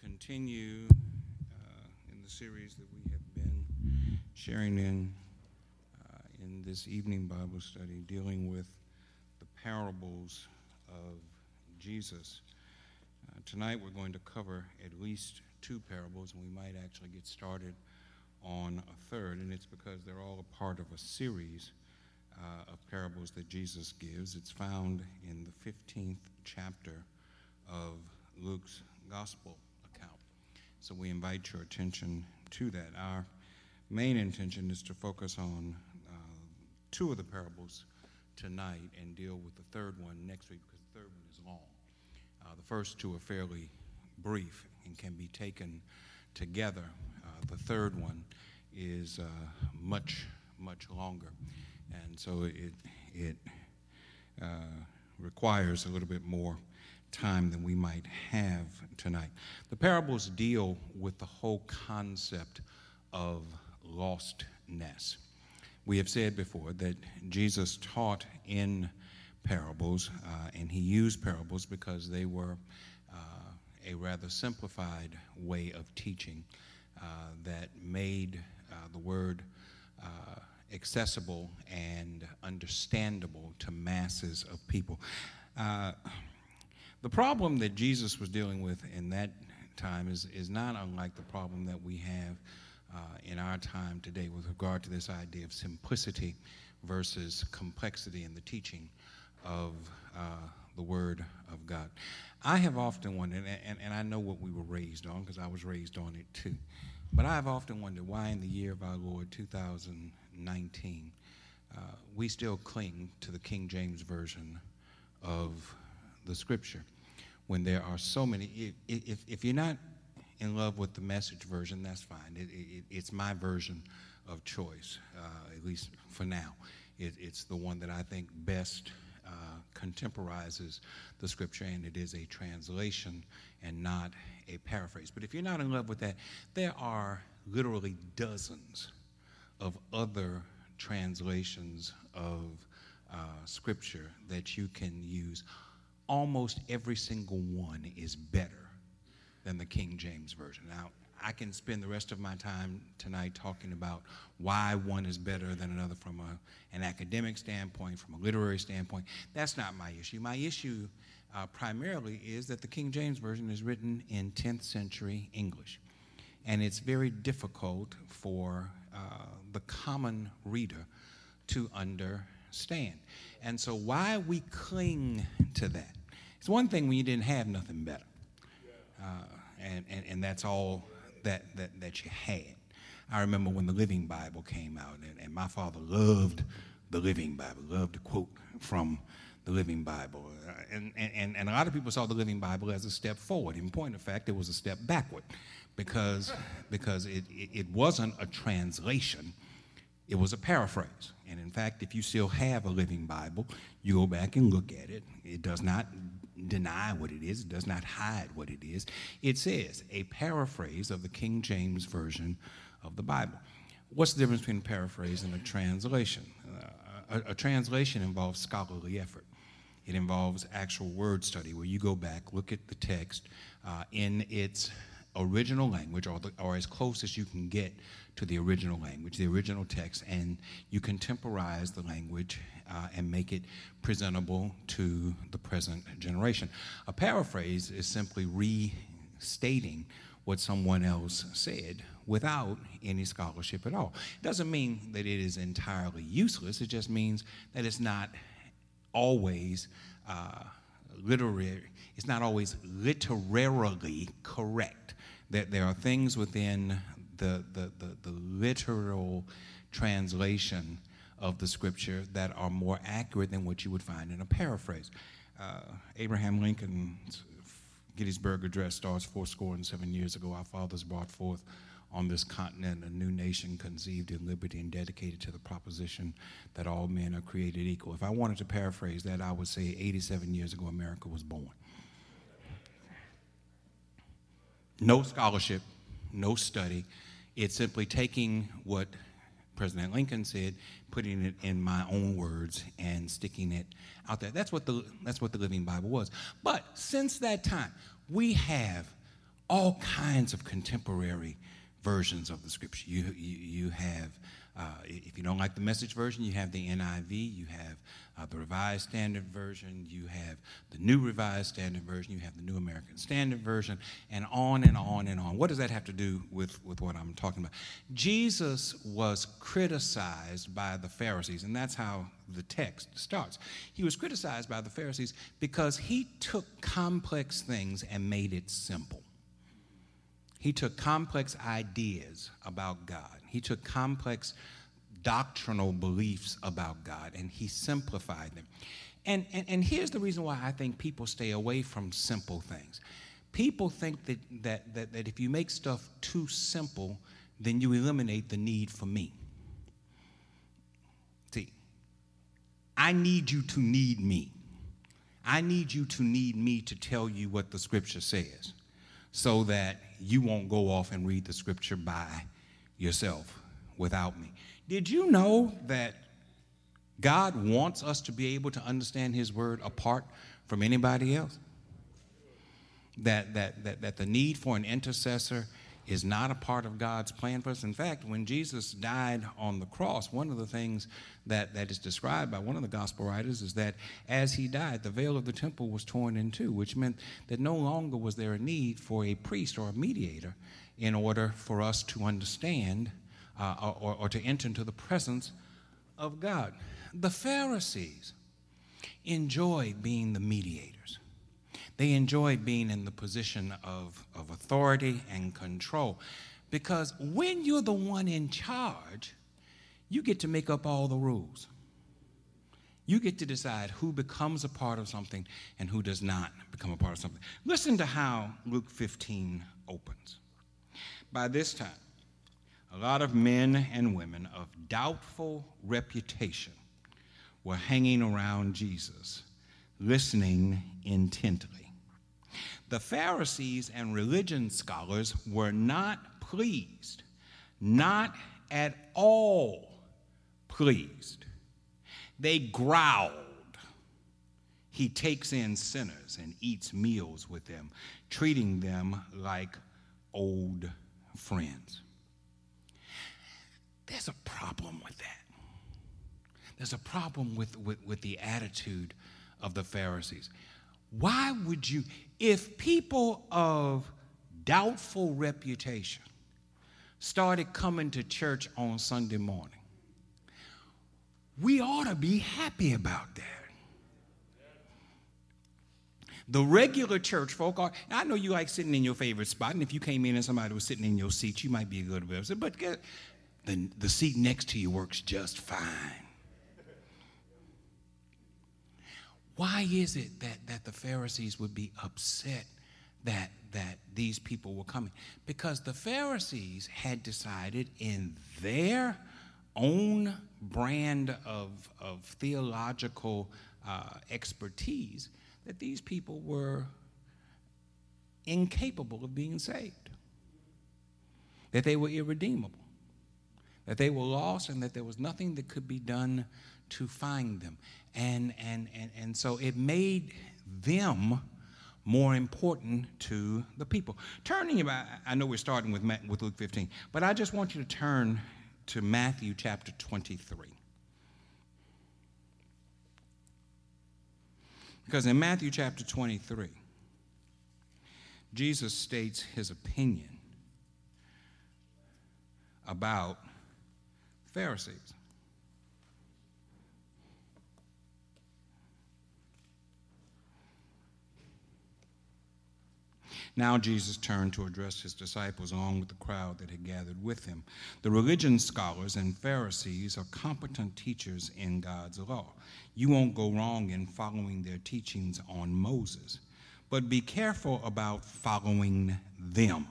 continue uh, in the series that we have been sharing in uh, in this evening Bible study, dealing with the parables of Jesus. Uh, tonight we're going to cover at least two parables, and we might actually get started on a third, and it's because they're all a part of a series uh, of parables that Jesus gives. It's found in the 15th chapter of Luke's Gospel. So we invite your attention to that. Our main intention is to focus on uh, two of the parables tonight and deal with the third one next week because the third one is long. Uh, the first two are fairly brief and can be taken together. Uh, the third one is uh, much, much longer. And so it, it uh, requires a little bit more time than we might have tonight. The parables deal with the whole concept of lostness. We have said before that Jesus taught in parables, uh, and he used parables because they were uh, a rather simplified way of teaching uh, that made uh, the word uh, accessible and understandable to masses of people. The problem that Jesus was dealing with in that time is, is not unlike the problem that we have uh, in our time today with regard to this idea of simplicity versus complexity in the teaching of uh, the Word of God. I have often wondered, and, and I know what we were raised on because I was raised on it too, but I have often wondered why in the year of our Lord 2019 uh, we still cling to the King James Version of the scripture when there are so many. If, if, you're not in love with the message version, that's fine. It, it, it's my version of choice, uh, at least for now. It, it's the one that I think best uh, contemporizes the scripture, and it is a translation and not a paraphrase. But if you're not in love with that, there are literally dozens of other translations of uh, scripture that you can use almost every single one is better than the King James Version. Now, I can spend the rest of my time tonight talking about why one is better than another from a, an academic standpoint, from a literary standpoint. That's not my issue. My issue uh, primarily is that the King James Version is written in 10th century English. And it's very difficult for uh, the common reader to understand. And so, why we cling to that it's one thing when you didn't have nothing better. Uh, and, and, and that's all that, that, that you had. I remember when the Living Bible came out, and, and my father loved the Living Bible, loved to quote from the Living Bible. Uh, and, and, and a lot of people saw the Living Bible as a step forward. In point of fact, it was a step backward because, because it, it, it wasn't a translation, it was a paraphrase. And in fact, if you still have a Living Bible, you go back and look at it. It does not deny what it is, it does not hide what it is. It says a paraphrase of the King James Version of the Bible. What's the difference between a paraphrase and a translation? Uh, a, a translation involves scholarly effort. It involves actual word study where you go back, look at the text uh, in its original language or, the, or as close as you can get to the original language, the original text, and you contemporize the language uh, and make it presentable to the present generation. A paraphrase is simply restating what someone else said without any scholarship at all. It doesn't mean that it is entirely useless, it just means that it's not always uh, literary, it's not always literarily correct. That there are things within the, the, the, the literal translation of the scripture that are more accurate than what you would find in a paraphrase. Uh, Abraham Lincoln's Gettysburg Address starts four score and seven years ago. Our fathers brought forth on this continent a new nation conceived in liberty and dedicated to the proposition that all men are created equal. If I wanted to paraphrase that, I would say 87 years ago, America was born. No scholarship, no study. It's simply taking what President Lincoln said, putting it in my own words and sticking it out there. That's what the, that's what the Living Bible was. But since that time, we have all kinds of contemporary versions of the scripture. You, you, you have, uh, if you don't like the message version, you have the NIV, you have uh, the Revised Standard Version, you have the New Revised Standard Version, you have the New American Standard Version, and on and on and on. What does that have to do with, with what I'm talking about? Jesus was criticized by the Pharisees, and that's how the text starts. He was criticized by the Pharisees because he took complex things and made it simple. He took complex ideas about God. He took complex doctrinal beliefs about God and he simplified them. And, and, and here's the reason why I think people stay away from simple things. People think that, that, that, that if you make stuff too simple, then you eliminate the need for me. See, I need you to need me. I need you to need me to tell you what the scripture says so that you won't go off and read the scripture by yourself without me. Did you know that God wants us to be able to understand His Word apart from anybody else? That, that, that, that the need for an intercessor is not a part of God's plan for us. In fact, when Jesus died on the cross, one of the things that, that is described by one of the gospel writers is that as he died, the veil of the temple was torn in two, which meant that no longer was there a need for a priest or a mediator in order for us to understand uh, or, or to enter into the presence of God. The Pharisees enjoyed being the mediators. They enjoyed being in the position of, of authority and control. Because when you're the one in charge, you get to make up all the rules. You get to decide who becomes a part of something and who does not become a part of something. Listen to how Luke 15 opens. By this time, a lot of men and women of doubtful reputation were hanging around Jesus, listening intently. The Pharisees and religion scholars were not pleased, not at all pleased. They growled. He takes in sinners and eats meals with them, treating them like old friends. There's a problem with that. There's a problem with, with, with the attitude of the Pharisees. Why would you, if people of doubtful reputation started coming to church on Sunday morning, we ought to be happy about that. The regular church folk are, I know you like sitting in your favorite spot, and if you came in and somebody was sitting in your seat, you might be a good upset, but the, the seat next to you works just fine. Why is it that, that the Pharisees would be upset that, that these people were coming? Because the Pharisees had decided in their own brand of, of theological uh, expertise that these people were incapable of being saved, that they were irredeemable that they were lost and that there was nothing that could be done to find them. And, and, and, and so it made them more important to the people. Turning about, I know we're starting with, with Luke 15, but I just want you to turn to Matthew chapter 23. Because in Matthew chapter 23, Jesus states his opinion about Pharisees. Now Jesus turned to address his disciples along with the crowd that had gathered with him. The religion scholars and Pharisees are competent teachers in God's law. You won't go wrong in following their teachings on Moses, but be careful about following them.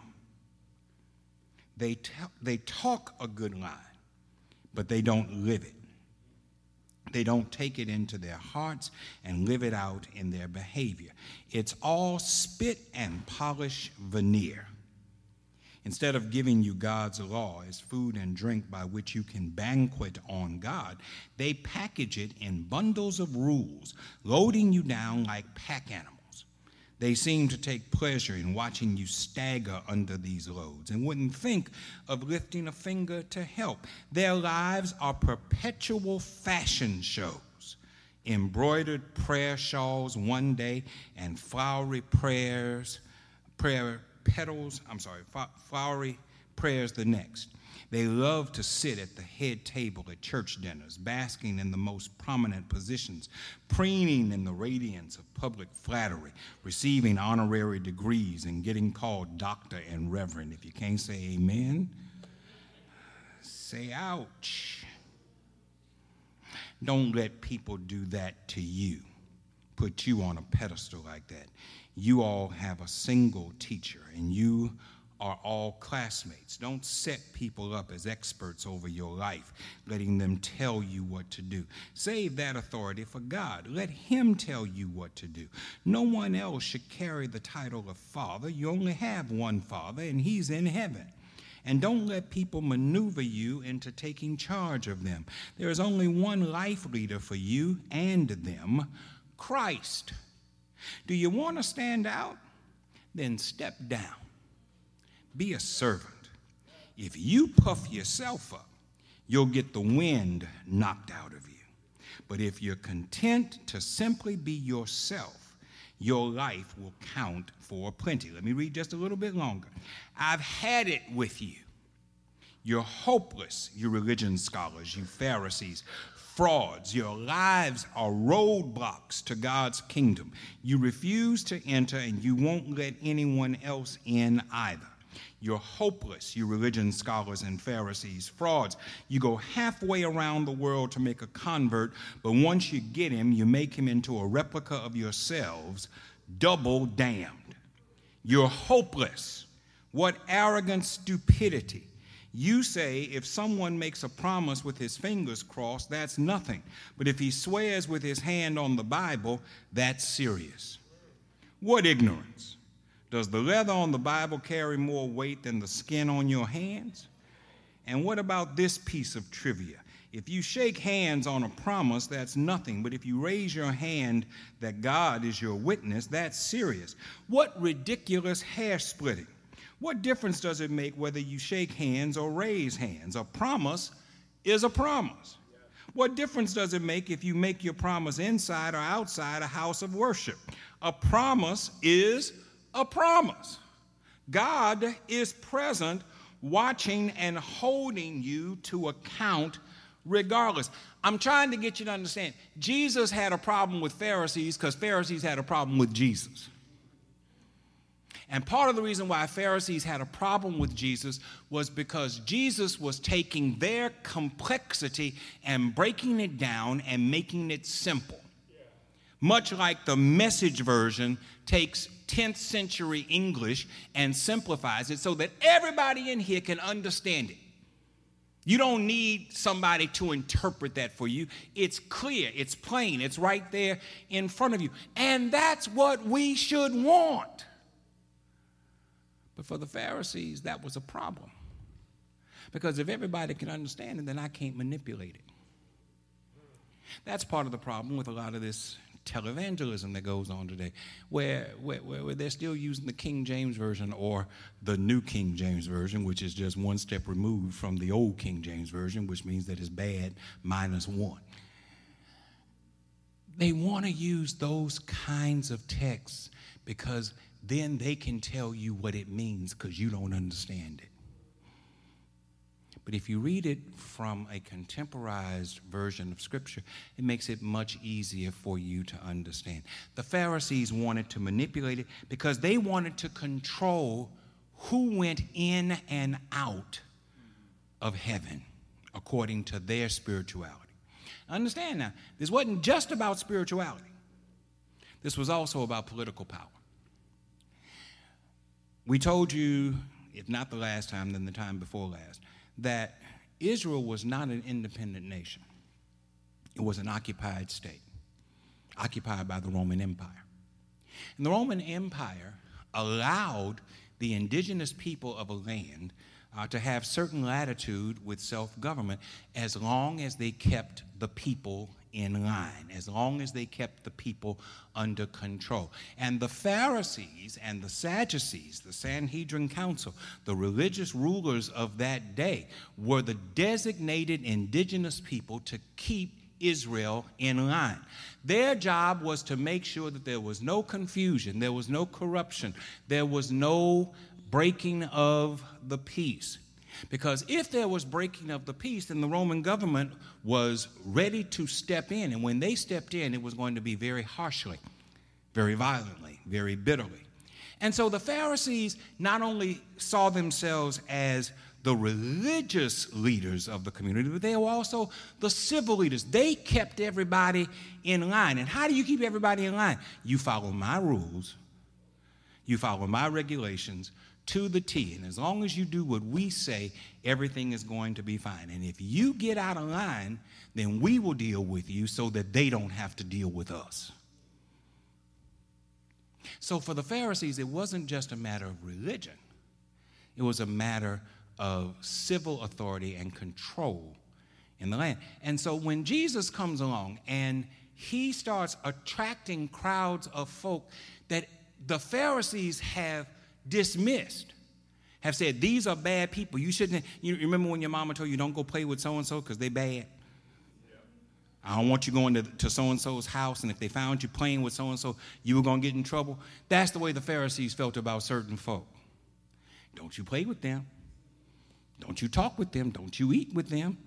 They, t- they talk a good line but they don't live it. They don't take it into their hearts and live it out in their behavior. It's all spit and polish veneer. Instead of giving you God's law as food and drink by which you can banquet on God, they package it in bundles of rules, loading you down like pack animals. They seem to take pleasure in watching you stagger under these loads and wouldn't think of lifting a finger to help. Their lives are perpetual fashion shows, embroidered prayer shawls one day and flowery prayers, prayer petals, I'm sorry, flowery prayers the next. They love to sit at the head table at church dinners, basking in the most prominent positions, preening in the radiance of public flattery, receiving honorary degrees, and getting called doctor and reverend. If you can't say amen, say ouch. Don't let people do that to you, put you on a pedestal like that. You all have a single teacher, and you are all classmates. Don't set people up as experts over your life, letting them tell you what to do. Save that authority for God. Let Him tell you what to do. No one else should carry the title of Father. You only have one Father, and He's in heaven. And don't let people maneuver you into taking charge of them. There is only one life leader for you and them Christ. Do you want to stand out? Then step down be a servant. If you puff yourself up, you'll get the wind knocked out of you. But if you're content to simply be yourself, your life will count for plenty. Let me read just a little bit longer. I've had it with you. You're hopeless, you religion scholars, you Pharisees, frauds. Your lives are roadblocks to God's kingdom. You refuse to enter, and you won't let anyone else in either. You're hopeless, you religion scholars and Pharisees, frauds. You go halfway around the world to make a convert, but once you get him, you make him into a replica of yourselves, double damned. You're hopeless. What arrogant stupidity. You say if someone makes a promise with his fingers crossed, that's nothing. But if he swears with his hand on the Bible, that's serious. What ignorance. Does the leather on the Bible carry more weight than the skin on your hands? And what about this piece of trivia? If you shake hands on a promise, that's nothing. But if you raise your hand that God is your witness, that's serious. What ridiculous hair splitting. What difference does it make whether you shake hands or raise hands? A promise is a promise. What difference does it make if you make your promise inside or outside a house of worship? A promise is a promise. God is present, watching and holding you to account regardless. I'm trying to get you to understand Jesus had a problem with Pharisees because Pharisees had a problem with Jesus. And part of the reason why Pharisees had a problem with Jesus was because Jesus was taking their complexity and breaking it down and making it simple. Much like the message version takes 10th century English and simplifies it so that everybody in here can understand it. You don't need somebody to interpret that for you. It's clear, it's plain, it's right there in front of you. And that's what we should want. But for the Pharisees, that was a problem. Because if everybody can understand it, then I can't manipulate it. That's part of the problem with a lot of this televangelism that goes on today, where, where, where, they're still using the King James Version or the New King James Version, which is just one step removed from the old King James Version, which means that it's bad minus one. They want to use those kinds of texts because then they can tell you what it means because you don't understand it. But if you read it from a contemporized version of Scripture, it makes it much easier for you to understand. The Pharisees wanted to manipulate it because they wanted to control who went in and out of heaven according to their spirituality. Understand now, this wasn't just about spirituality, this was also about political power. We told you, if not the last time, then the time before last, that Israel was not an independent nation, it was an occupied state, occupied by the Roman Empire. And the Roman Empire allowed the indigenous people of a land uh, to have certain latitude with self government as long as they kept the people in line as long as they kept the people under control. And the Pharisees and the Sadducees, the Sanhedrin Council, the religious rulers of that day, were the designated indigenous people to keep Israel in line. Their job was to make sure that there was no confusion, there was no corruption, there was no breaking of the peace. Because if there was breaking of the peace, then the Roman government was ready to step in. And when they stepped in, it was going to be very harshly, very violently, very bitterly. And so the Pharisees not only saw themselves as the religious leaders of the community, but they were also the civil leaders. They kept everybody in line. And how do you keep everybody in line? You follow my rules, you follow my regulations, to the T. And as long as you do what we say, everything is going to be fine. And if you get out of line, then we will deal with you so that they don't have to deal with us. So for the Pharisees, it wasn't just a matter of religion, it was a matter of civil authority and control in the land. And so when Jesus comes along and he starts attracting crowds of folk that the Pharisees have dismissed, have said, These are bad people. You shouldn't. You remember when your mama told you, Don't go play with so and so because they bad? I don't want you going to so and so's house, and if they found you playing with so and so, you were going to get in trouble. That's the way the Pharisees felt about certain folk. Don't you play with them. Don't you talk with them. Don't you eat with them.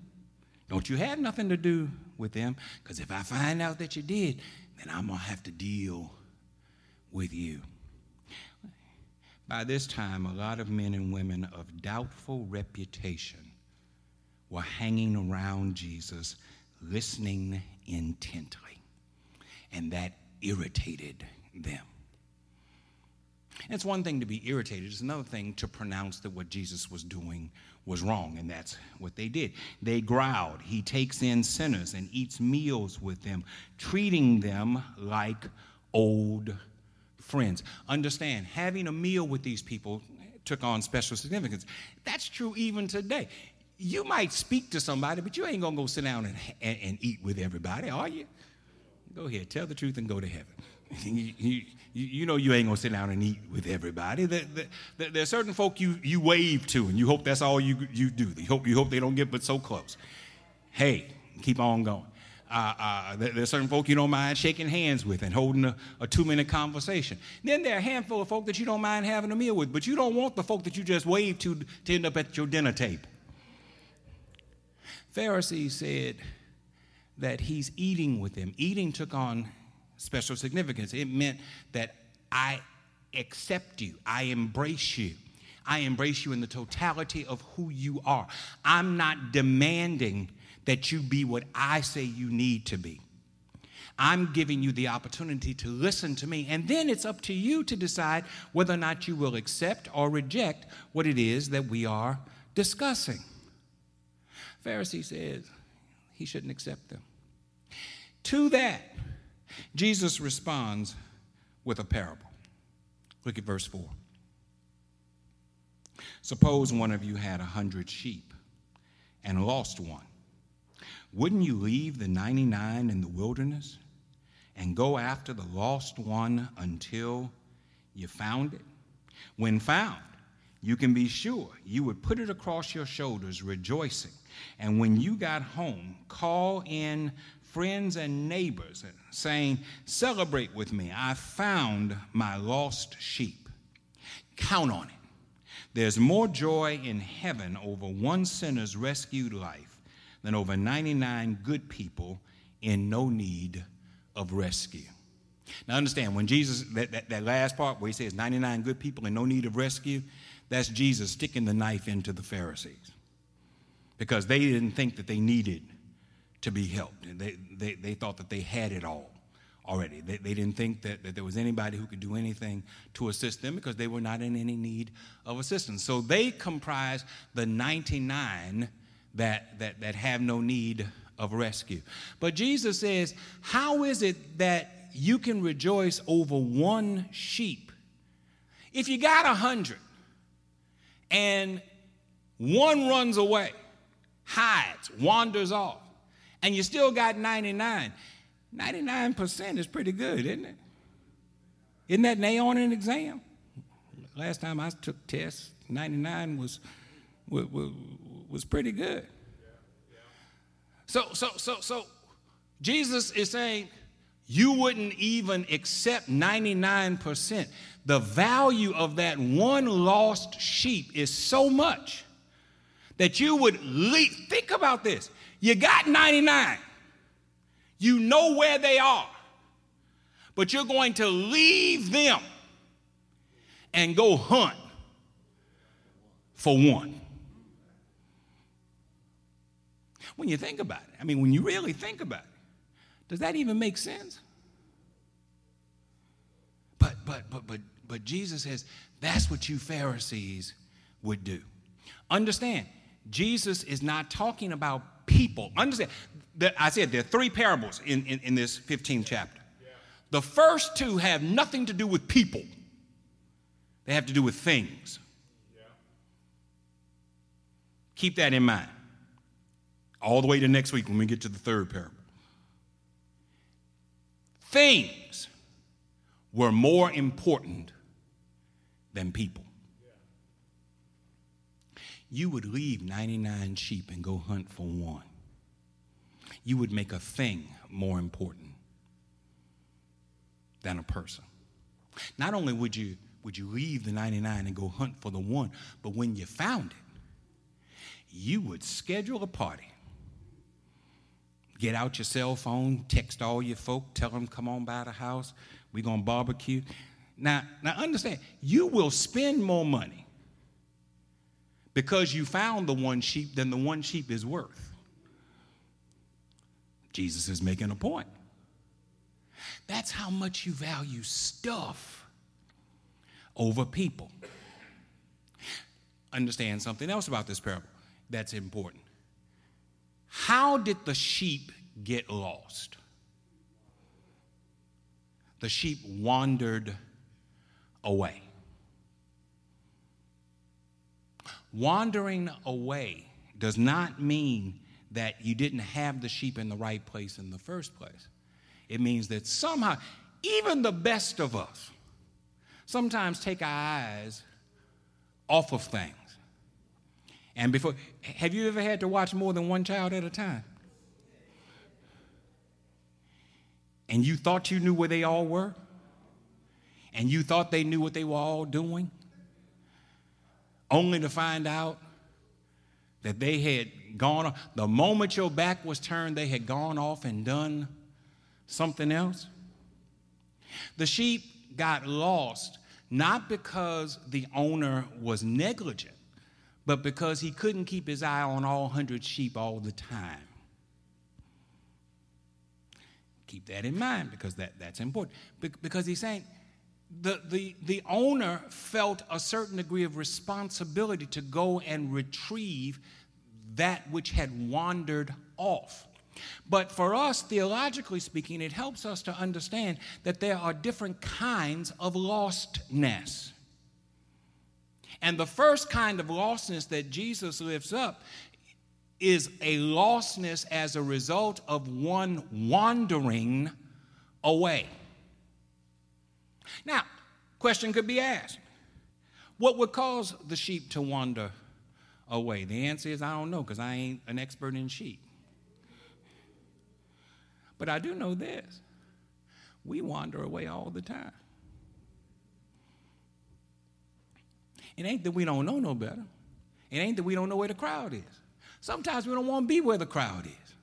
Don't you have nothing to do with them, because if I find out that you did, then I'm going to have to deal with you. By this time, a lot of men and women of doubtful reputation were hanging around Jesus, listening intently. And that irritated them. It's one thing to be irritated, it's another thing to pronounce that what Jesus was doing was wrong, and that's what they did. They growled. He takes in sinners and eats meals with them, treating them like old friends. Understand, having a meal with these people took on special significance. That's true even today. You might speak to somebody, but you ain't gonna go sit down and, and, and eat with everybody, are you? Go ahead, tell the truth and go to heaven. you, you, you, know you ain't gonna sit down and eat with everybody. There, there, there, are certain folk you, you wave to, and you hope that's all you, you do. You hope, you hope they don't get but so close. Hey, keep on going uh, uh, there's certain folk you don't mind shaking hands with and holding a, a two minute conversation. Then there are a handful of folk that you don't mind having a meal with, but you don't want the folk that you just wave to to end up at your dinner table. Pharisees said that he's eating with them. Eating took on special significance. It meant that I accept you, I embrace you. I embrace you in the totality of who you are. I'm not demanding that you be what I say you need to be. I'm giving you the opportunity to listen to me, and then it's up to you to decide whether or not you will accept or reject what it is that we are discussing. Pharisee says he shouldn't accept them. To that, Jesus responds with a parable. Look at verse 4. Suppose one of you had a hundred sheep and lost one. Wouldn't you leave the 99 in the wilderness and go after the lost one until you found it? When found, you can be sure you would put it across your shoulders rejoicing. And when you got home, call in friends and neighbors saying, Celebrate with me, I found my lost sheep. Count on it. There's more joy in heaven over one sinner's rescued life than over 99 good people in no need of rescue. Now, understand, when Jesus, that, that, that, last part where he says 99 good people in no need of rescue, that's Jesus sticking the knife into the Pharisees because they didn't think that they needed to be helped. They, they, they thought that they had it all already. They, they didn't think that, that there was anybody who could do anything to assist them because they were not in any need of assistance. So they comprised the 99 that, that, that have no need of rescue. But Jesus says, How is it that you can rejoice over one sheep? If you got a hundred and one runs away, hides, wanders off, and you still got 99. 99% is pretty good, isn't it? Isn't that A on an exam? Last time I took tests, 99 was, was, was pretty good. So, so, so, so Jesus is saying you wouldn't even accept 99%. The value of that one lost sheep is so much that you would. Think about this. You got 99. You know where they are. But you're going to leave them and go hunt for one. When you think about it, I mean, when you really think about it, does that even make sense? But but but but but Jesus says that's what you Pharisees would do. Understand, Jesus is not talking about people. Understand, I said there are three parables in, in, in this 15th chapter. The first two have nothing to do with people, they have to do with things. Keep that in mind. All the way to next week when we get to the third parable. Things were more important than people. You would leave 99 sheep and go hunt for one. You would make a thing more important than a person. Not only would you, would you leave the 99 and go hunt for the one, but when you found it, you would schedule a party. Get out your cell phone, text all your folk, tell them come on by the house. We're to barbecue. Now, now understand, you will spend more money because you found the one sheep than the one sheep is worth. Jesus is making a point. That's how much you value stuff over people. Understand something else about this parable that's important. How did the sheep get lost? the sheep wandered away. Wandering away does not mean that you didn't have the sheep in the right place in the first place. It means that somehow, even the best of us, sometimes take our eyes off of things. And before, have you ever had to watch more than one child at a time? and you thought you knew where they all were, and you thought they knew what they were all doing, only to find out that they had gone off. The moment your back was turned, they had gone off and done something else. The sheep got lost not because the owner was negligent, but because he couldn't keep his eye on all hundred sheep all the time. Keep that in mind because that, that's important. Be- because he's saying the, the, the owner felt a certain degree of responsibility to go and retrieve that which had wandered off. But for us, theologically speaking, it helps us to understand that there are different kinds of lostness. And the first kind of lostness that Jesus lifts up is a lostness as a result of one wandering away. Now, question could be asked what would cause the sheep to wander away? The answer is I don't know because I ain't an expert in sheep. But I do know this we wander away all the time. It ain't that we don't know no better, it ain't that we don't know where the crowd is. Sometimes we don't want to be where the crowd is.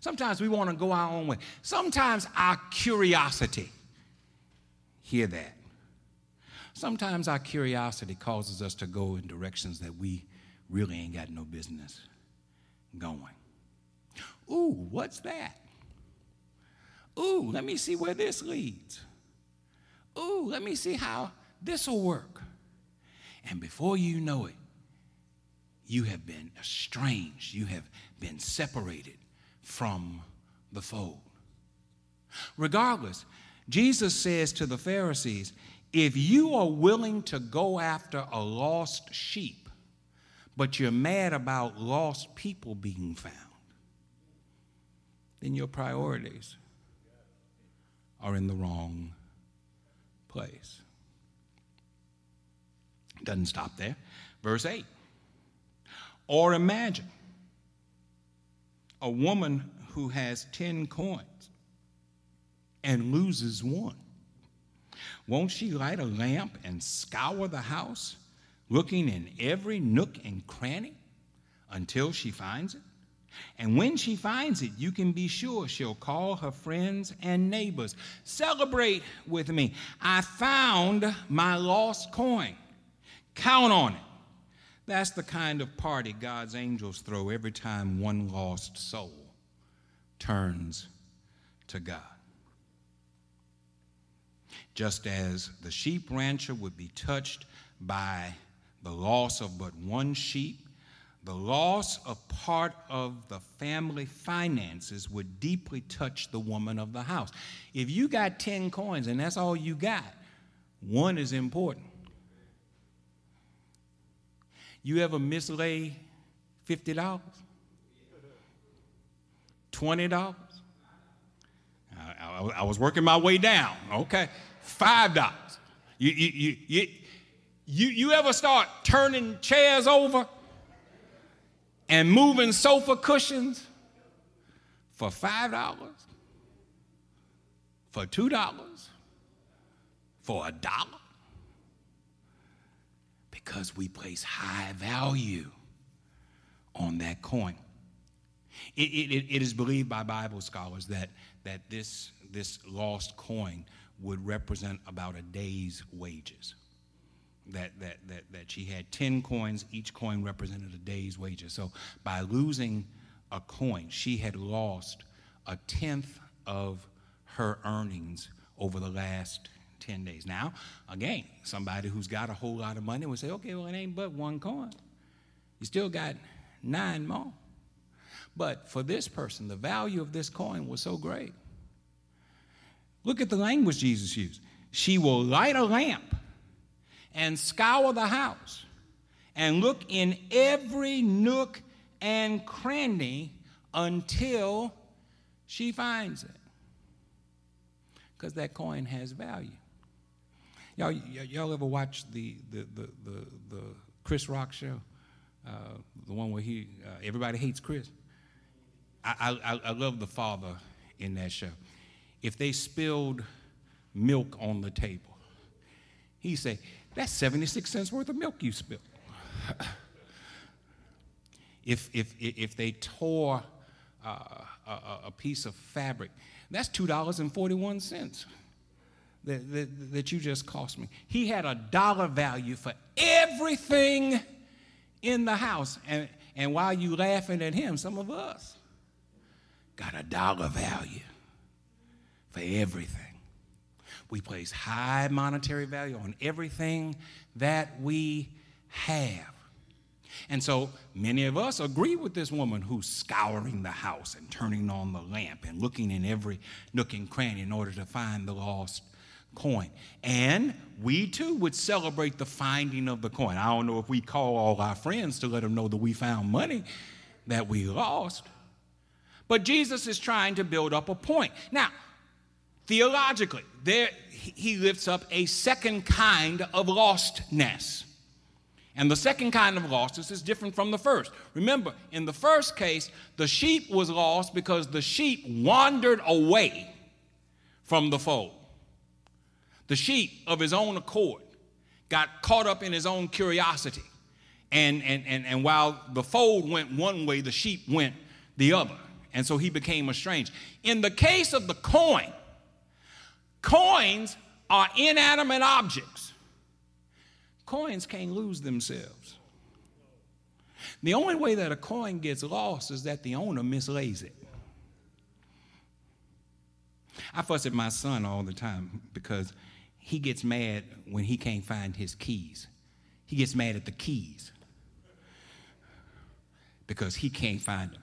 Sometimes we want to go our own way. Sometimes our curiosity, hear that. Sometimes our curiosity causes us to go in directions that we really ain't got no business going. Ooh, what's that? Ooh, let me see where this leads. Ooh, let me see how this will work. And before you know it, you have been estranged, you have been separated from the fold. Regardless, Jesus says to the Pharisees, if you are willing to go after a lost sheep, but you're mad about lost people being found, then your priorities are in the wrong place. Doesn't stop there. Verse 8. Or imagine a woman who has 10 coins and loses one. Won't she light a lamp and scour the house, looking in every nook and cranny until she finds it? And when she finds it, you can be sure she'll call her friends and neighbors. Celebrate with me. I found my lost coin. Count on it. That's the kind of party God's angels throw every time one lost soul turns to God. Just as the sheep rancher would be touched by the loss of but one sheep, the loss of part of the family finances would deeply touch the woman of the house. If you got 10 coins and that's all you got, one is important. You ever mislay $50? $20? I, I, I, was working my way down, okay? $5. You, you, you, you, you, you ever start turning chairs over and moving sofa cushions for $5? For $2? For a dollar? Because we place high value on that coin. It, it, it is believed by Bible scholars that, that this, this lost coin would represent about a day's wages. That, that, that, that she had 10 coins, each coin represented a day's wages. So by losing a coin, she had lost a tenth of her earnings over the last 10 days. Now, again, somebody who's got a whole lot of money would say, okay, well, it ain't but one coin. You still got nine more. But for this person, the value of this coin was so great. Look at the language Jesus used. She will light a lamp and scour the house and look in every nook and cranny until she finds it. Because that coin has value. Y'all, y'all ever watch the, the, the, the, the Chris Rock show? Uh, the one where he, uh, everybody hates Chris. I, I, I love the father in that show. If they spilled milk on the table, he say, that's 76 cents worth of milk you spilled. if, if, if they tore uh, a, a piece of fabric, that's $2.41 that, that, that you just cost me. He had a dollar value for everything in the house. And, and while you laughing at him, some of us got a dollar value for everything. We place high monetary value on everything that we have. And so many of us agree with this woman who's scouring the house and turning on the lamp and looking in every nook and cranny in order to find the lost coin. And we too would celebrate the finding of the coin. I don't know if we call all our friends to let them know that we found money that we lost. But Jesus is trying to build up a point. Now, theologically, there he lifts up a second kind of lostness. And the second kind of lostness is different from the first. Remember, in the first case, the sheep was lost because the sheep wandered away from the fold. The sheep of his own accord got caught up in his own curiosity. And, and, and, and while the fold went one way, the sheep went the other. And so he became estranged. In the case of the coin, coins are inanimate objects. Coins can't lose themselves. The only way that a coin gets lost is that the owner mislays it. I fuss at my son all the time because he gets mad when he can't find his keys. He gets mad at the keys because he can't find them.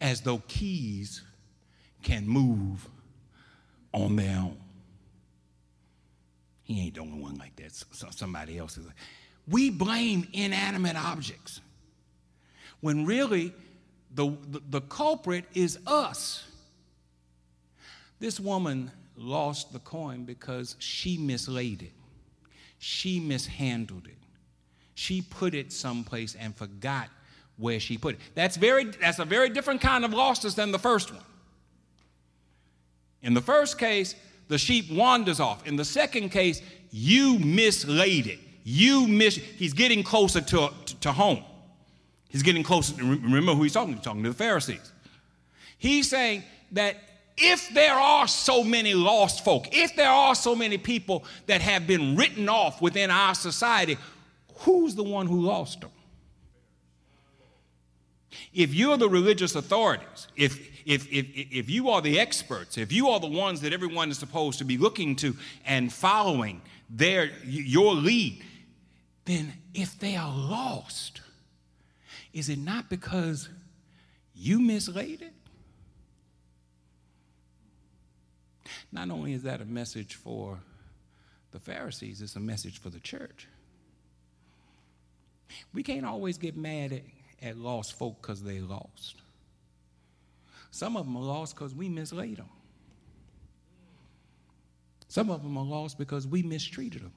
As though keys can move on their own. He ain't the only one like that. Somebody else is. Like, we blame inanimate objects when really The, the, the culprit is us. This woman lost the coin because she mislaid it, she mishandled it. She put it someplace and forgot where she put it. That's, very, that's a very different kind of lostness than the first one. In the first case, the sheep wanders off. In the second case, you mislaid it. You miss, he's getting closer to, to, to home. He's getting closer. Remember who he's talking to? He's talking to the Pharisees. He's saying that if there are so many lost folk, if there are so many people that have been written off within our society, who's the one who lost them? If you're the religious authorities, if, if, if, if you are the experts, if you are the ones that everyone is supposed to be looking to and following their, your lead, then if they are lost, is it not because you mislaid it? Not only is that a message for the Pharisees, it's a message for the church. We can't always get mad at, at lost folk because they lost. Some of them are lost because we mislaid them. Some of them are lost because we mistreated them.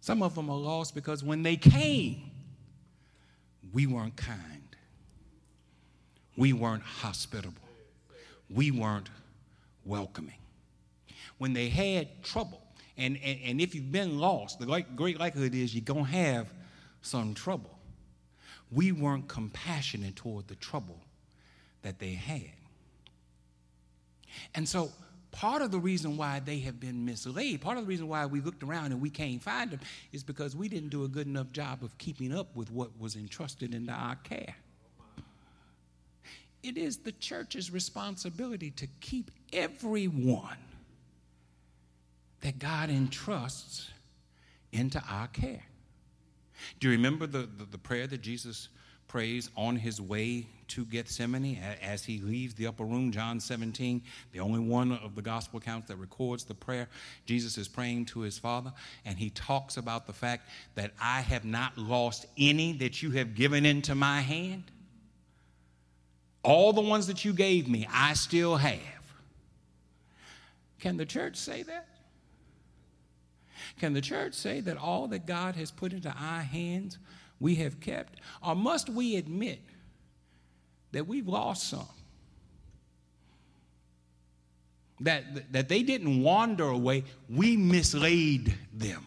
Some of them are lost because when they came, we weren't kind. We weren't hospitable. We weren't welcoming. When they had trouble, and, and, and if you've been lost, the great great likelihood is you're going to have some trouble. We weren't compassionate toward the trouble that they had. And so, part of the reason why they have been mislaid, part of the reason why we looked around and we can't find them, is because we didn't do a good enough job of keeping up with what was entrusted into our care. It is the church's responsibility to keep everyone that God entrusts into our care. Do you remember the, the, the, prayer that Jesus prays on his way to Gethsemane as he leaves the upper room? John 17, the only one of the gospel accounts that records the prayer. Jesus is praying to his Father, and he talks about the fact that I have not lost any that you have given into my hand. All the ones that you gave me, I still have. Can the church say that? Can the church say that all that God has put into our hands we have kept? Or must we admit that we've lost some? That, that they didn't wander away, we mislaid them.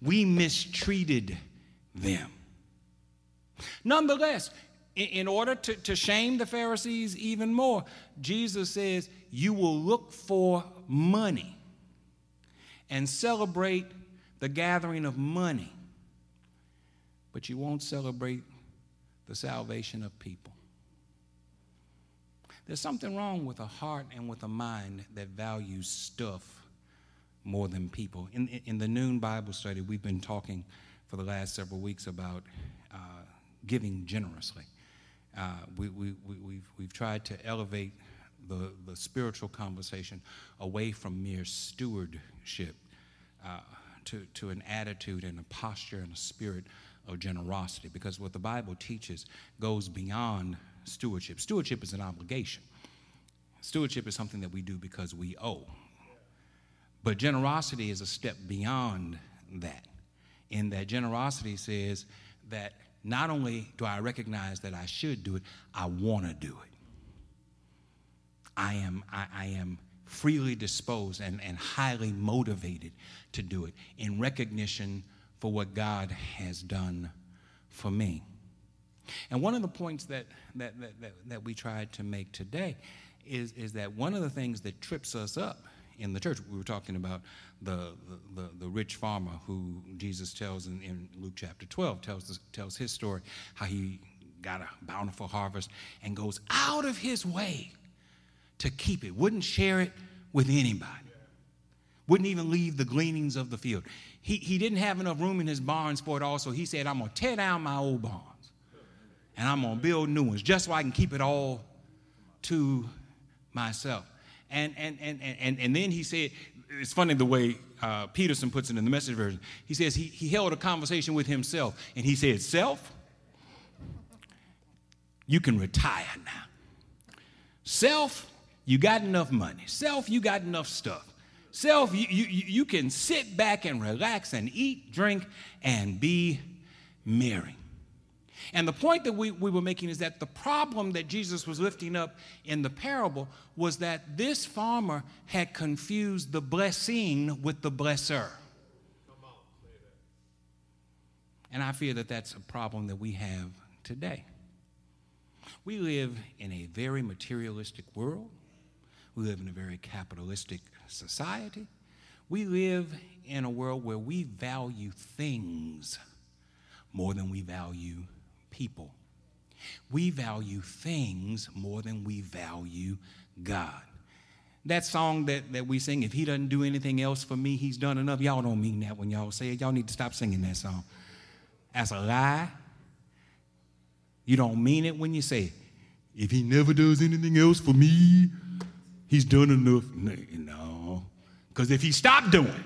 We mistreated them. Nonetheless, in order to, to shame the Pharisees even more, Jesus says, You will look for money and celebrate the gathering of money, but you won't celebrate the salvation of people. There's something wrong with a heart and with a mind that values stuff more than people. In, in the noon Bible study, we've been talking for the last several weeks about uh, giving generously. Uh, we, we, we, we've, we've tried to elevate the, the spiritual conversation away from mere stewardship uh, to, to an attitude and a posture and a spirit of generosity because what the Bible teaches goes beyond stewardship. Stewardship is an obligation, stewardship is something that we do because we owe. But generosity is a step beyond that, in that generosity says that not only do I recognize that I should do it, I want to do it. I am, I, I am freely disposed and, and highly motivated to do it in recognition for what God has done for me. And one of the points that, that, that, that, that we tried to make today is, is that one of the things that trips us up in the church. We were talking about the, the, the rich farmer who Jesus tells in, in Luke chapter 12, tells, tells his story, how he got a bountiful harvest and goes out of his way to keep it, wouldn't share it with anybody, wouldn't even leave the gleanings of the field. He, he didn't have enough room in his barns for it all, so he said, I'm going to tear down my old barns and I'm going to build new ones just so I can keep it all to myself. And, and, and, and, and then he said, it's funny the way uh, Peterson puts it in the message version. He says he, he held a conversation with himself and he said, Self, you can retire now. Self, you got enough money. Self, you got enough stuff. Self, you, you, you can sit back and relax and eat, drink, and be merry. And the point that we, we were making is that the problem that Jesus was lifting up in the parable was that this farmer had confused the blessing with the blesser. And I fear that that's a problem that we have today. We live in a very materialistic world. We live in a very capitalistic society. We live in a world where we value things more than we value people. We value things more than we value God. That song that, that we sing, if he doesn't do anything else for me, he's done enough. Y'all don't mean that when y'all say it. Y'all need to stop singing that song. That's a lie. You don't mean it when you say, if he never does anything else for me, he's done enough. No. Because if he stopped doing,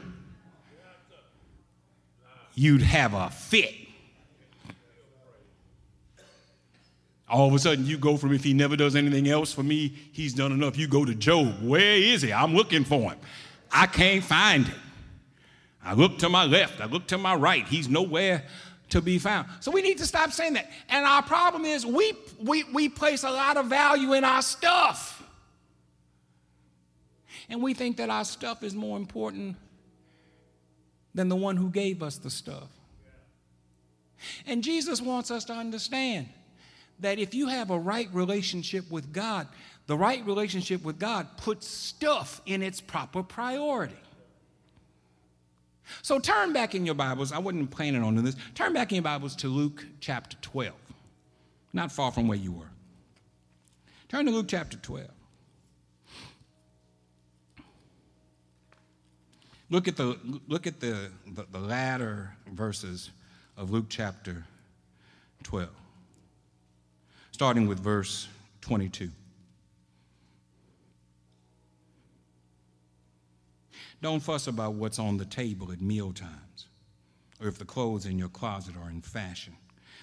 you'd have a fit. All of a sudden, you go from if he never does anything else for me, he's done enough. You go to Job. Where is he? I'm looking for him. I can't find him. I look to my left, I look to my right. He's nowhere to be found. So we need to stop saying that. And our problem is we, we, we place a lot of value in our stuff. And we think that our stuff is more important than the one who gave us the stuff. And Jesus wants us to understand that if you have a right relationship with God, the right relationship with God puts stuff in its proper priority. So turn back in your Bibles. I wasn't planning on doing this. Turn back in your Bibles to Luke chapter 12, not far from where you were. Turn to Luke chapter 12. Look at the, look at the, the, the latter verses of Luke chapter 12 starting with verse 22. Don't fuss about what's on the table at meal times or if the clothes in your closet are in fashion.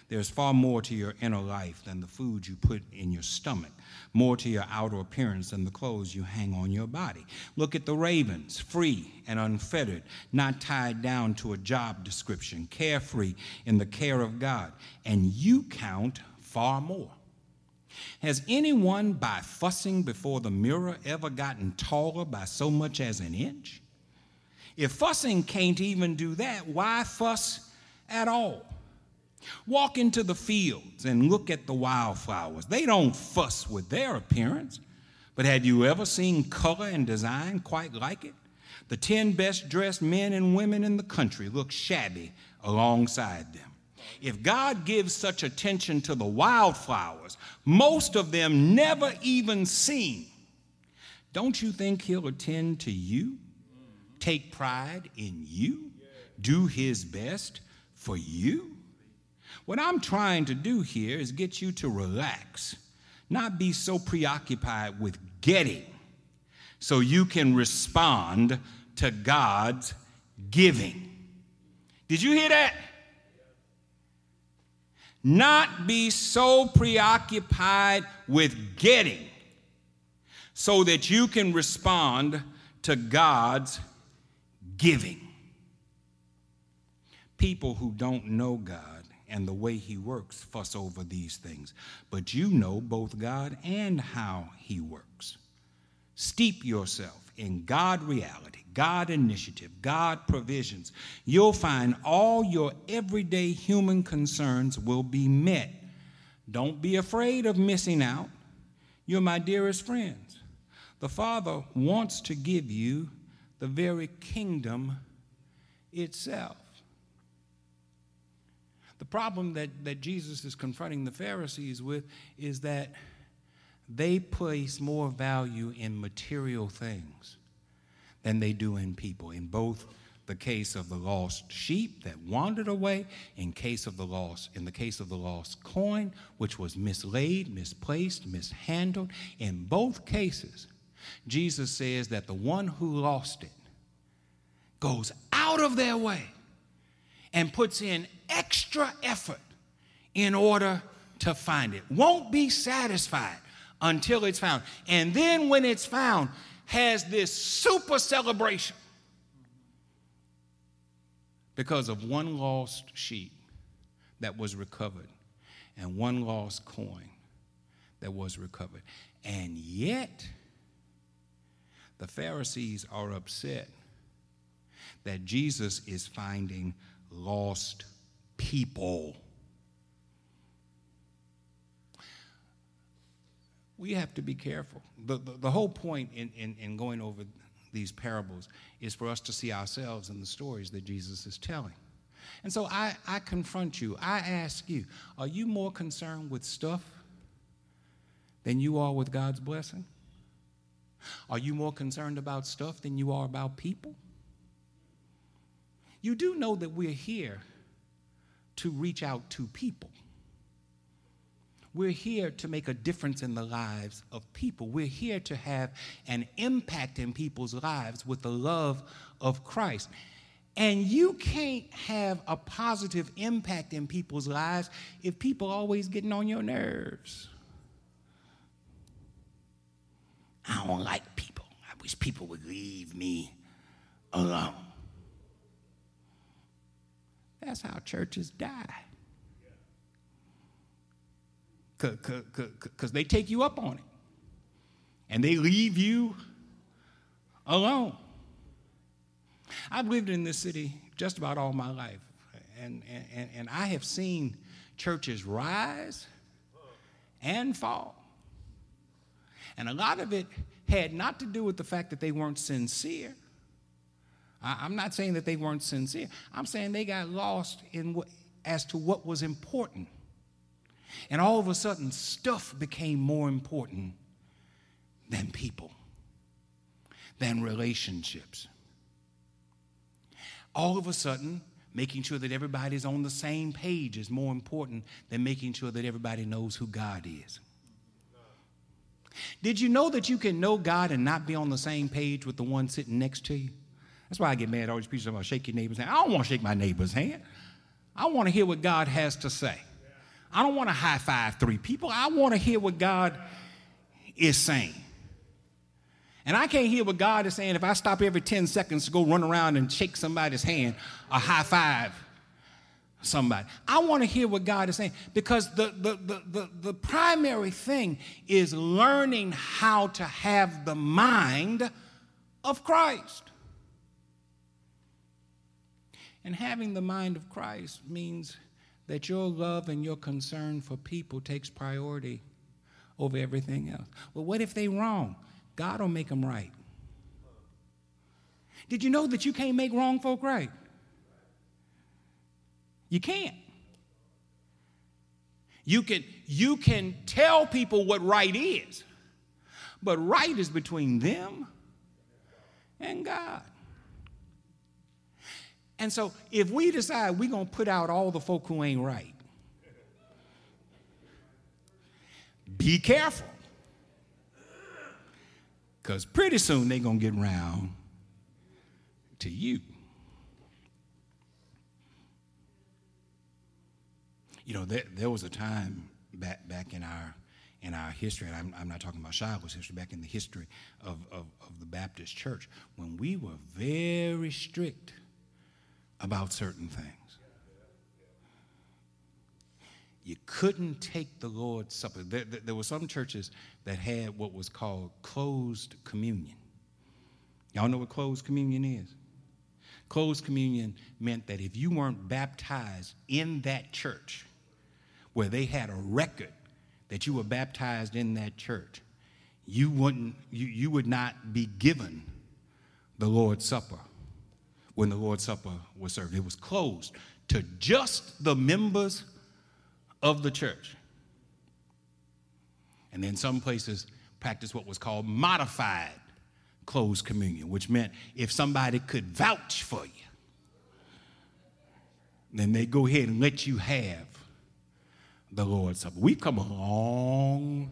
There's far more to your inner life than the food you put in your stomach, more to your outer appearance than the clothes you hang on your body. Look at the ravens, free and unfettered, not tied down to a job description, carefree in the care of God, and you count far more. Has anyone, by fussing before the mirror, ever gotten taller by so much as an inch? If fussing can't even do that, why fuss at all? Walk into the fields and look at the wildflowers. They don't fuss with their appearance, but have you ever seen color and design quite like it? The 10 best dressed men and women in the country look shabby alongside them. If God gives such attention to the wildflowers, most of them never even seen, don't you think He'll attend to you, take pride in you, do His best for you? What I'm trying to do here is get you to relax, not be so preoccupied with getting, so you can respond to God's giving. Did you hear that? Not be so preoccupied with getting so that you can respond to God's giving. People who don't know God and the way He works fuss over these things, but you know both God and how He works. Steep yourself in God reality God initiative, God provisions, you'll find all your everyday human concerns will be met. Don't be afraid of missing out. You're my dearest friends. The Father wants to give you the very kingdom itself. The problem that, that Jesus is confronting the Pharisees with is that they place more value in material things than they do in people. In both the case of the lost sheep that wandered away, in case of the lost, in the case of the lost coin, which was mislaid, misplaced, mishandled, in both cases, Jesus says that the one who lost it goes out of their way and puts in extra effort in order to find it, won't be satisfied until it's found. And then when it's found, has this super celebration because of one lost sheep that was recovered and one lost coin that was recovered. And yet, the Pharisees are upset that Jesus is finding lost people. We have to be careful. The, the, the whole point in, in, in going over these parables is for us to see ourselves in the stories that Jesus is telling. And so I, I confront you, I ask you, are you more concerned with stuff than you are with God's blessing? Are you more concerned about stuff than you are about people? You do know that we're here to reach out to people. We're here to make a difference in the lives of people. We're here to have an impact in people's lives with the love of Christ. And you can't have a positive impact in people's lives if people are always getting on your nerves. I don't like people. I wish people would leave me alone. That's how churches die. Because they take you up on it and they leave you alone. I've lived in this city just about all my life, and, and, and I have seen churches rise and fall. And a lot of it had not to do with the fact that they weren't sincere. I, am not saying that they weren't sincere. I'm saying they got lost in what, as to what was important. And all of a sudden, stuff became more important than people, than relationships. All of a sudden, making sure that everybody's on the same page is more important than making sure that everybody knows who God is. Did you know that you can know God and not be on the same page with the one sitting next to you? That's why I get mad all these people about shake your neighbor's hand. I don't want to shake my neighbor's hand. I want to hear what God has to say. I don't want to high five three people. I want to hear what God is saying. And I can't hear what God is saying if I stop every 10 seconds to go run around and shake somebody's hand or high five somebody. I want to hear what God is saying because the, the, the, the, the primary thing is learning how to have the mind of Christ. And having the mind of Christ means that your love and your concern for people takes priority over everything else. Well, what if they wrong? God will make them right. Did you know that you can't make wrong folk right? You can't. You can, you can tell people what right is, but right is between them and God. And so if we decide we're going to put out all the folk who ain't right, be careful. Because pretty soon they're going to get around to you. You know, there, there was a time back, back in our in our history, and I'm, I'm, not talking about Shiloh's history, back in the history of, of, of the Baptist church, when we were very strict about certain things. You couldn't take the Lord's Supper. There, there, there, were some churches that had what was called closed communion. Y'all know what closed communion is? Closed communion meant that if you weren't baptized in that church, where they had a record that you were baptized in that church, you wouldn't you, you would not be given the Lord's Supper when the Lord's Supper was served. It was closed to just the members of the church. And then some places practiced what was called modified closed communion, which meant if somebody could vouch for you, then they go ahead and let you have the Lord's Supper. We've come a long,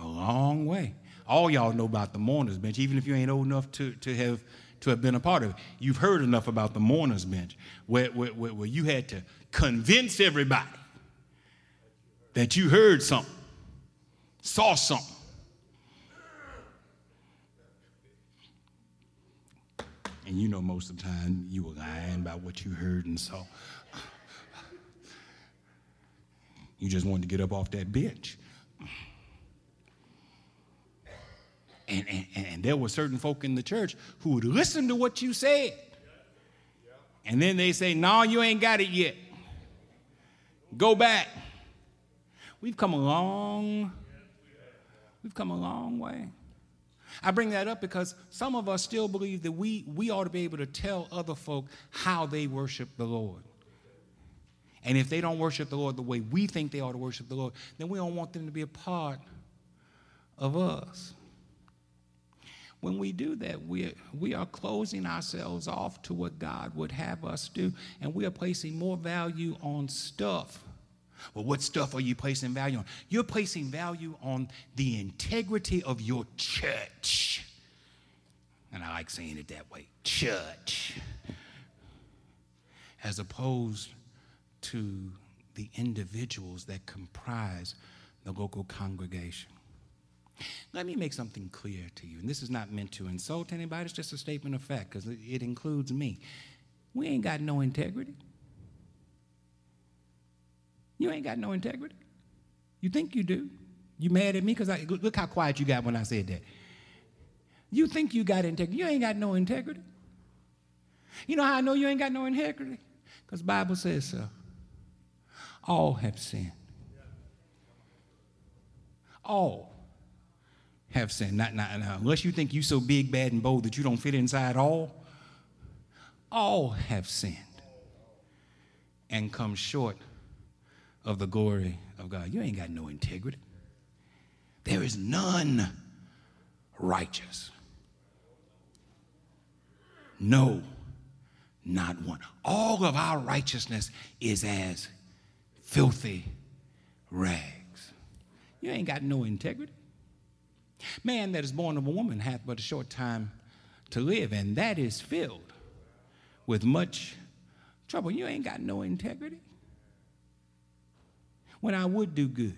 a long way. All y'all know about the mourner's bench, even if you ain't old enough to, to have to have been a part of it. You've heard enough about the mourner's bench, where, where, where, where you had to convince everybody that you heard something, saw something. And you know, most of the time you were lying about what you heard and saw. You just wanted to get up off that bench. And, and, and there were certain folk in the church who would listen to what you said. And then they say, No, you ain't got it yet. Go back. We've come a long, we've come a long way. I bring that up because some of us still believe that we, we ought to be able to tell other folk how they worship the Lord. And if they don't worship the Lord the way we think they ought to worship the Lord, then we don't want them to be a part of us. When we do that, we, we are closing ourselves off to what God would have us do, and we are placing more value on stuff. Well, what stuff are you placing value on? You're placing value on the integrity of your church. And I like saying it that way church. As opposed to the individuals that comprise the local congregation. Let me make something clear to you, and this is not meant to insult anybody, it's just a statement of fact because it includes me. We ain't got no integrity. You ain't got no integrity. You think you do. You mad at me because I look how quiet you got when I said that. You think you got integrity. You ain't got no integrity. You know how I know you ain't got no integrity? Because Bible says so. All have sinned. All have sinned. Not, not, not, unless you think you so big, bad, and bold that you don't fit inside all. All have sinned and come short of the glory of God. You ain't got no integrity. There is none righteous. No, not one. All of our righteousness is as filthy rags. You ain't got no integrity. Man that is born of a woman hath but a short time to live, and that is filled with much trouble. You ain't got no integrity. When I would do good,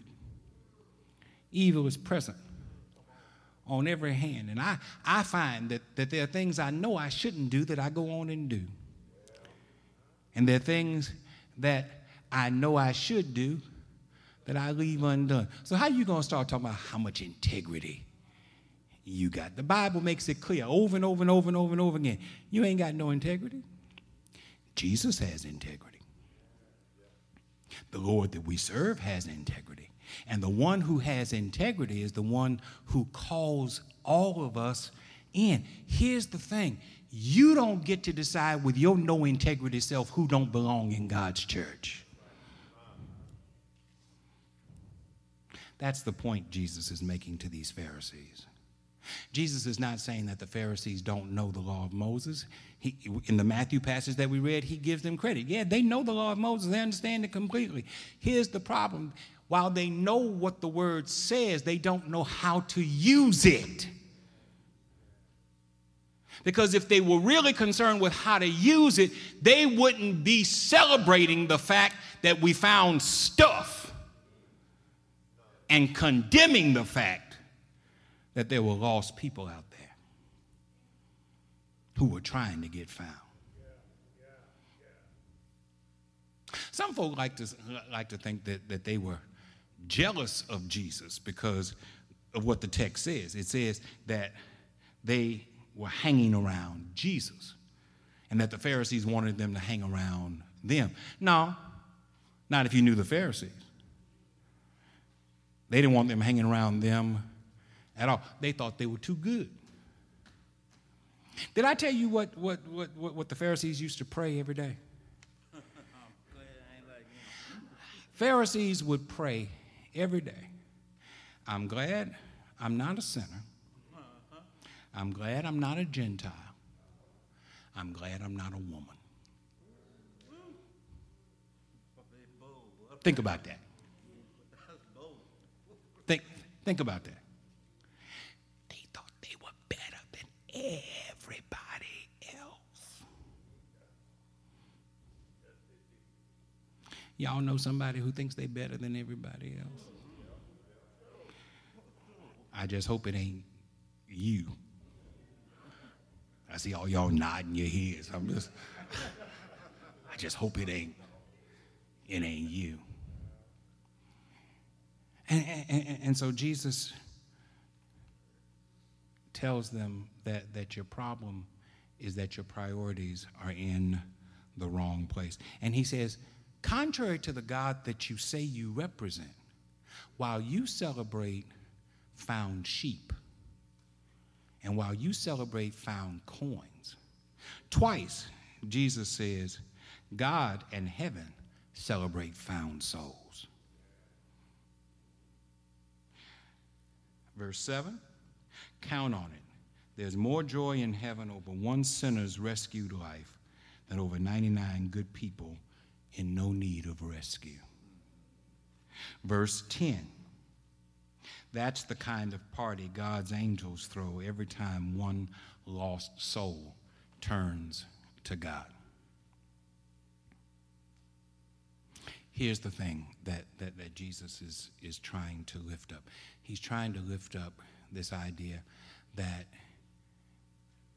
evil is present on every hand. And I, I find that, that there are things I know I shouldn't do that I go on and do. And there are things that I know I should do that I leave undone. So how you going to start talking about how much integrity you got? The Bible makes it clear over and over and over and over and over again. You ain't got no integrity. Jesus has integrity. The Lord that we serve has integrity. And the one who has integrity is the one who calls all of us in. Here's the thing you don't get to decide with your no integrity self who don't belong in God's church. That's the point Jesus is making to these Pharisees. Jesus is not saying that the Pharisees don't know the law of Moses. He, in the Matthew passage that we read, he gives them credit. Yeah, they know the law of Moses, they understand it completely. Here's the problem while they know what the word says, they don't know how to use it. Because if they were really concerned with how to use it, they wouldn't be celebrating the fact that we found stuff and condemning the fact that there were lost people out there who were trying to get found. Some folk like to, like to think that, that they were jealous of Jesus because of what the text says. It says that they were hanging around Jesus and that the Pharisees wanted them to hang around them. No, not if you knew the Pharisees. They didn't want them hanging around them at all. They thought they were too good. Did I tell you what, what, what, what, the Pharisees used to pray every day? Pharisees would pray every day. I'm glad I'm not a sinner. I'm glad I'm not a Gentile. I'm glad I'm not a woman. Think about that. Think, think about that. They thought they were better than everybody else. Y'all know somebody who thinks they better than everybody else. I just hope it ain't you. I see all y'all nodding your heads. I'm just, I just hope it ain't, it ain't you. And, and, and so Jesus tells them that, that your problem is that your priorities are in the wrong place. And he says, contrary to the God that you say you represent, while you celebrate found sheep, and while you celebrate found coins, twice Jesus says, God and heaven celebrate found souls. Verse 7 Count on it. There's more joy in heaven over one sinner's rescued life than over 99 good people in no need of rescue. Verse 10 That's the kind of party God's angels throw every time one lost soul turns to God. Here's the thing that, that, that Jesus is, is trying to lift up. He's trying to lift up this idea that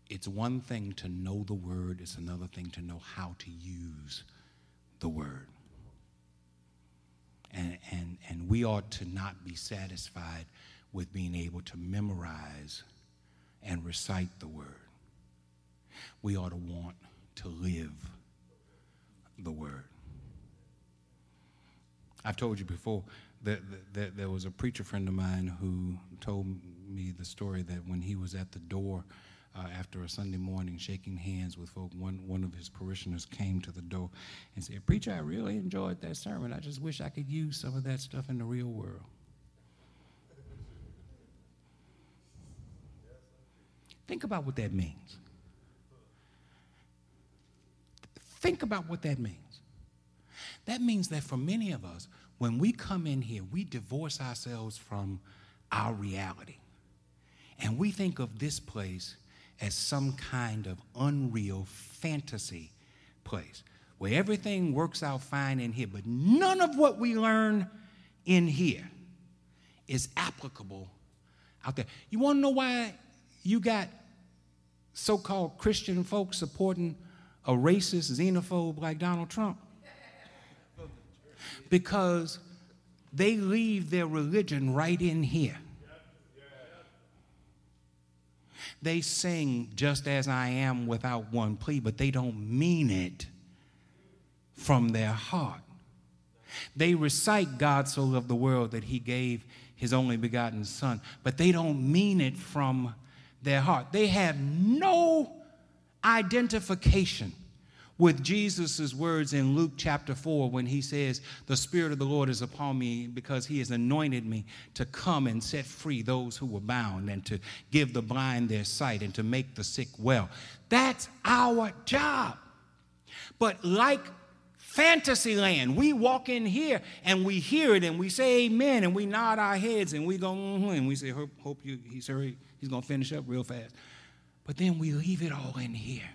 it's one thing to know the word, it's another thing to know how to use the word. And, and, and we ought to not be satisfied with being able to memorize and recite the word. We ought to want to live the word. I've told you before that, that, that, there was a preacher friend of mine who told me the story that when he was at the door uh, after a Sunday morning shaking hands with folk, one, one of his parishioners came to the door and said, Preacher, I really enjoyed that sermon. I just wish I could use some of that stuff in the real world. Think about what that means. Think about what that means. That means that for many of us, when we come in here, we divorce ourselves from our reality. And we think of this place as some kind of unreal fantasy place where everything works out fine in here, but none of what we learn in here is applicable out there. You want to know why you got so called Christian folks supporting a racist xenophobe like Donald Trump? because they leave their religion right in here. They sing just as I am without one plea, but they don't mean it from their heart. They recite God so loved the world that he gave his only begotten son, but they don't mean it from their heart. They have no identification with Jesus' words in Luke chapter 4 when he says, The Spirit of the Lord is upon me because he has anointed me to come and set free those who were bound and to give the blind their sight and to make the sick well. That's our job. But like Fantasyland, we walk in here and we hear it and we say amen and we nod our heads and we go, mm-hmm, and we say, Hope, hope you, he's, hurry, he's to finish up real fast. But then we leave it all in here.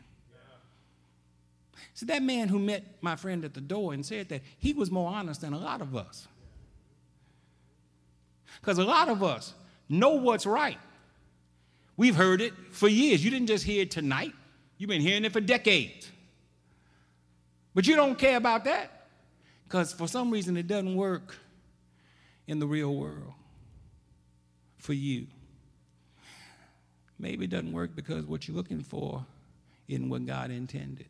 See, that man who met my friend at the door and said that, he was more honest than a lot of us. Because a lot of us know what's right. We've heard it for years. You didn't just hear it tonight, you've been hearing it for decades. But you don't care about that because for some reason it doesn't work in the real world for you. Maybe it doesn't work because what you're looking for isn't what God intended.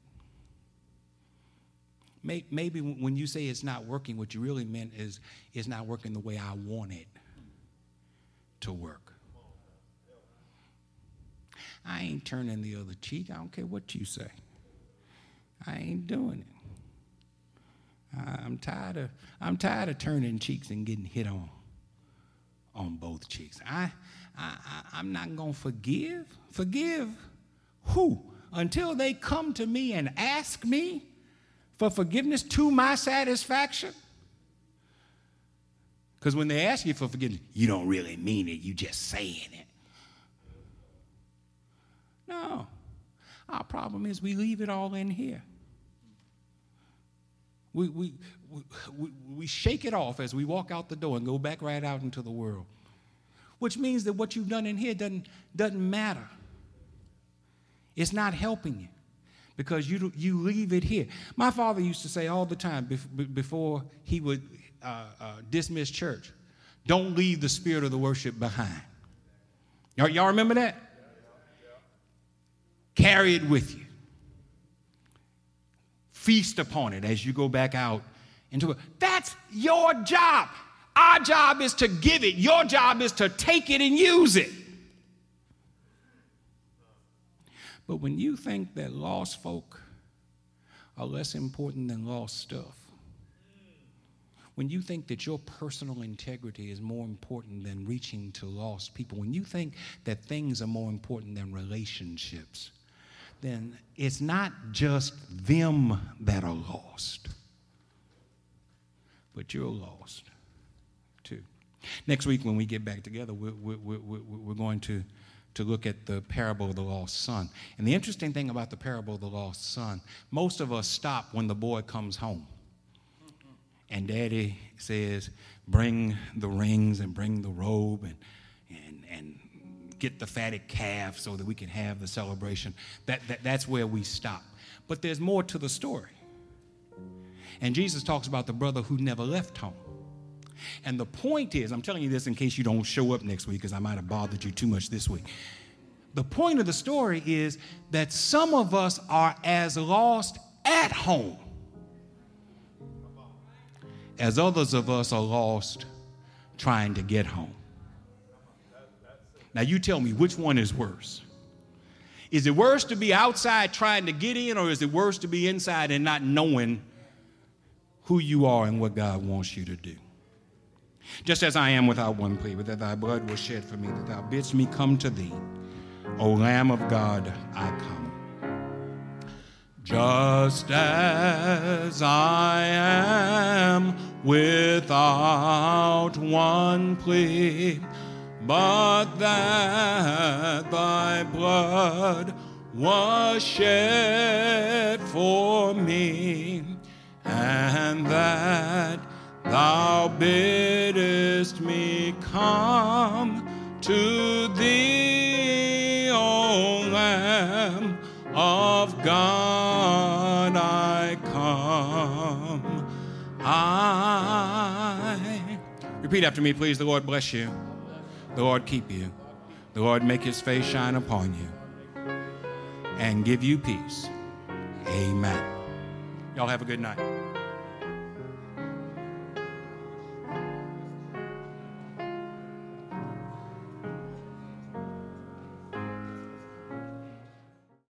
Maybe when you say it's not working, what you really meant is it's not working the way I want it to work. I ain't turning the other cheek. I don't care what you say. I ain't doing it. I'm tired of I'm tired of turning cheeks and getting hit on on both cheeks. I, I, I am not gonna forgive. Forgive who? Until they come to me and ask me for forgiveness to my satisfaction? Because when they ask you for forgiveness, you don't really mean it, you just saying it. No. Our problem is we leave it all in here. We, we, we, we shake it off as we walk out the door and go back right out into the world. Which means that what you've done in here doesn't, doesn't matter. It's not helping you because you, you leave it here. My father used to say all the time before he would uh, uh, dismiss church don't leave the spirit of the worship behind. Y'all, y'all remember that? Carry it with you. Feast upon it as you go back out into it. That's your job. Our job is to give it, your job is to take it and use it. But when you think that lost folk are less important than lost stuff, when you think that your personal integrity is more important than reaching to lost people, when you think that things are more important than relationships, then it's not just them that are lost, but you're lost too. Next week, when we get back together, we're, we're, we're, we're going to to look at the parable of the lost son. And the interesting thing about the parable of the lost son, most of us stop when the boy comes home. And daddy says, Bring the rings and bring the robe and, and, and get the fatted calf so that we can have the celebration. That, that, that's where we stop. But there's more to the story. And Jesus talks about the brother who never left home. And the point is, I'm telling you this in case you don't show up next week because I might have bothered you too much this week. The point of the story is that some of us are as lost at home as others of us are lost trying to get home. Now, you tell me which one is worse. Is it worse to be outside trying to get in, or is it worse to be inside and not knowing who you are and what God wants you to do? Just as I am without one plea, but that thy blood was shed for me, that thou bidst me come to thee. O Lamb of God, I come. Just as I am without one plea, but that thy blood was shed for me, and that Thou biddest me come to thee, O Lamb of God, I come. I. Repeat after me, please. The Lord bless you. The Lord keep you. The Lord make his face shine upon you and give you peace. Amen. Y'all have a good night.